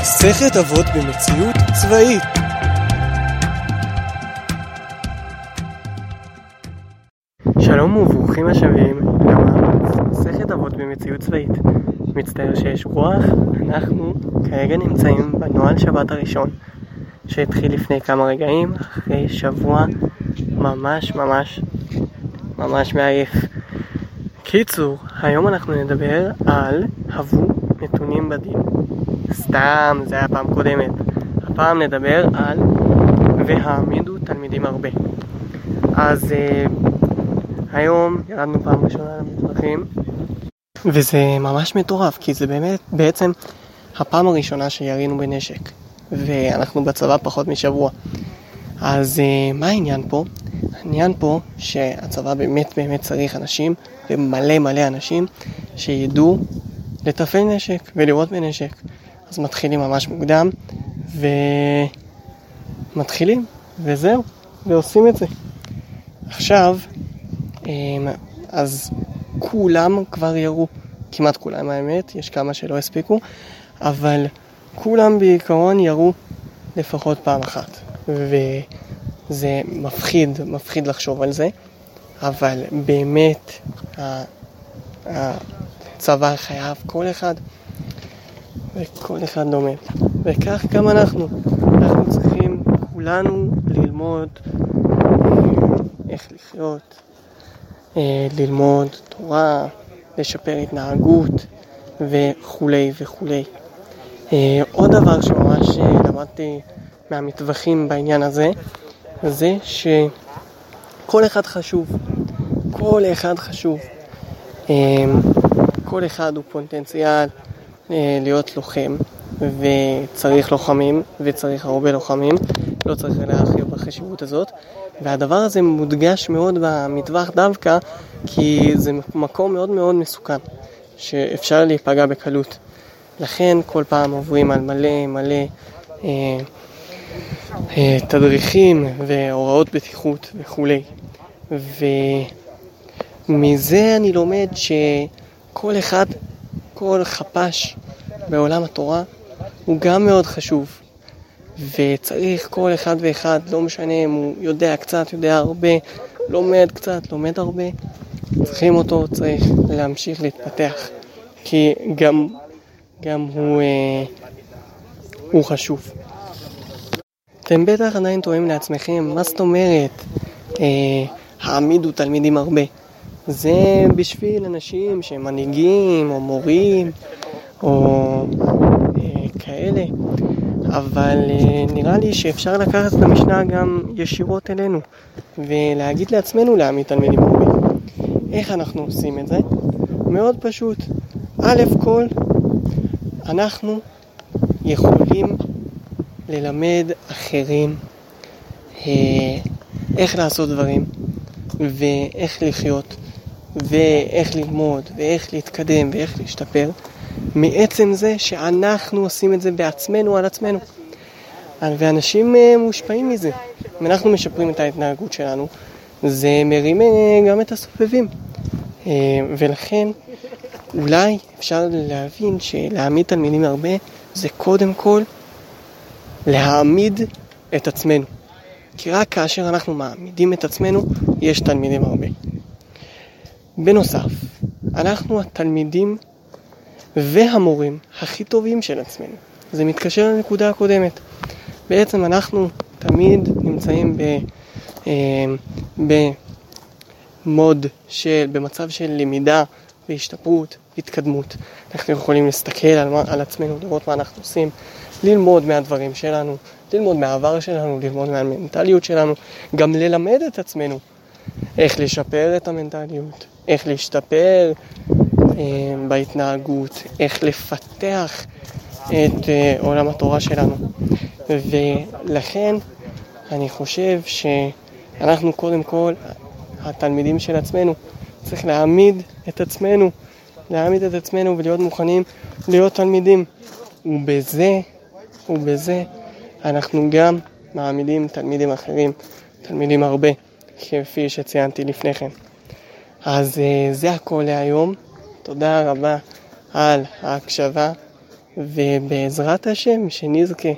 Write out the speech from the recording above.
מסכת אבות במציאות צבאית שלום וברוכים השבים למסכת אבות במציאות צבאית. מצטער שיש רוח, אנחנו כרגע נמצאים בנוהל שבת הראשון שהתחיל לפני כמה רגעים, אחרי שבוע ממש ממש ממש מעייף. קיצור, היום אנחנו נדבר על הבו נתונים בדין. סתם, זה היה פעם קודמת. הפעם נדבר על והעמידו תלמידים הרבה. אז uh, היום ירדנו פעם ראשונה למזרחים וזה ממש מטורף כי זה באמת בעצם הפעם הראשונה שירינו בנשק ואנחנו בצבא פחות משבוע. אז uh, מה העניין פה? העניין פה שהצבא באמת באמת צריך אנשים ומלא מלא אנשים שידעו לתפעל נשק ולראות בנשק. אז מתחילים ממש מוקדם ומתחילים וזהו ועושים את זה. עכשיו, אמ, אז כולם כבר ירו, כמעט כולם האמת, יש כמה שלא הספיקו, אבל כולם בעיקרון ירו לפחות פעם אחת. וזה מפחיד, מפחיד לחשוב על זה, אבל באמת הצבא חייב כל אחד, וכל אחד לומד. וכך גם אנחנו, אנחנו צריכים כולנו ללמוד איך לחיות, אה, ללמוד תורה, לשפר התנהגות וכולי וכולי. אה, עוד דבר שממש אה, למדתי מהמטווחים בעניין הזה, זה שכל אחד חשוב. כל אחד חשוב. כל אחד הוא פוטנציאל להיות לוחם, וצריך לוחמים, וצריך הרבה לוחמים, לא צריך להרחיב בחשיבות הזאת. והדבר הזה מודגש מאוד במטווח דווקא, כי זה מקום מאוד מאוד מסוכן, שאפשר להיפגע בקלות. לכן כל פעם עוברים על מלא מלא אה, אה, תדריכים והוראות בטיחות וכולי. ומזה אני לומד שכל אחד, כל חפ"ש בעולם התורה הוא גם מאוד חשוב. וצריך כל אחד ואחד, לא משנה אם הוא יודע קצת, יודע הרבה, לומד קצת, לומד הרבה, צריכים אותו, צריך להמשיך להתפתח, כי גם, גם הוא, אה, הוא חשוב. אתם בטח עדיין טועים לעצמכם, מה זאת אומרת אה, העמידו תלמידים הרבה? זה בשביל אנשים שהם מנהיגים או מורים או אה, כאלה. אבל אה, נראה לי שאפשר לקחת את המשנה גם ישירות אלינו ולהגיד לעצמנו להעמיד תלמידים הרבה. איך אנחנו עושים את זה? מאוד פשוט. א' כל, אנחנו יכולים ללמד אחרים אה, איך לעשות דברים ואיך לחיות ואיך ללמוד ואיך להתקדם ואיך להשתפר מעצם זה שאנחנו עושים את זה בעצמנו על עצמנו. ואנשים אה, מושפעים מזה. אם אנחנו משפרים את ההתנהגות שלנו, זה מרים אה, גם את הסובבים. אה, ולכן אולי אפשר להבין שלהעמיד תלמידים הרבה זה קודם כל להעמיד את עצמנו. כי רק כאשר אנחנו מעמידים את עצמנו, יש תלמידים הרבה. בנוסף, אנחנו התלמידים והמורים הכי טובים של עצמנו. זה מתקשר לנקודה הקודמת. בעצם אנחנו תמיד נמצאים ב, אה, במוד של, במצב של למידה והשתפרות, התקדמות. אנחנו יכולים להסתכל על, על עצמנו, לראות מה אנחנו עושים, ללמוד מהדברים שלנו, ללמוד מהעבר שלנו, ללמוד מהמנטליות שלנו, גם ללמד את עצמנו איך לשפר את המנטליות, איך להשתפר אה, בהתנהגות, איך לפתח את אה, עולם התורה שלנו. ולכן אני חושב שאנחנו קודם כל, התלמידים של עצמנו, צריך להעמיד את עצמנו, להעמיד את עצמנו ולהיות מוכנים להיות תלמידים. ובזה, ובזה אנחנו גם מעמידים תלמידים אחרים, תלמידים הרבה, כפי שציינתי לפני כן. אז אה, זה הכל להיום. תודה רבה על ההקשבה, ובעזרת השם שנזכה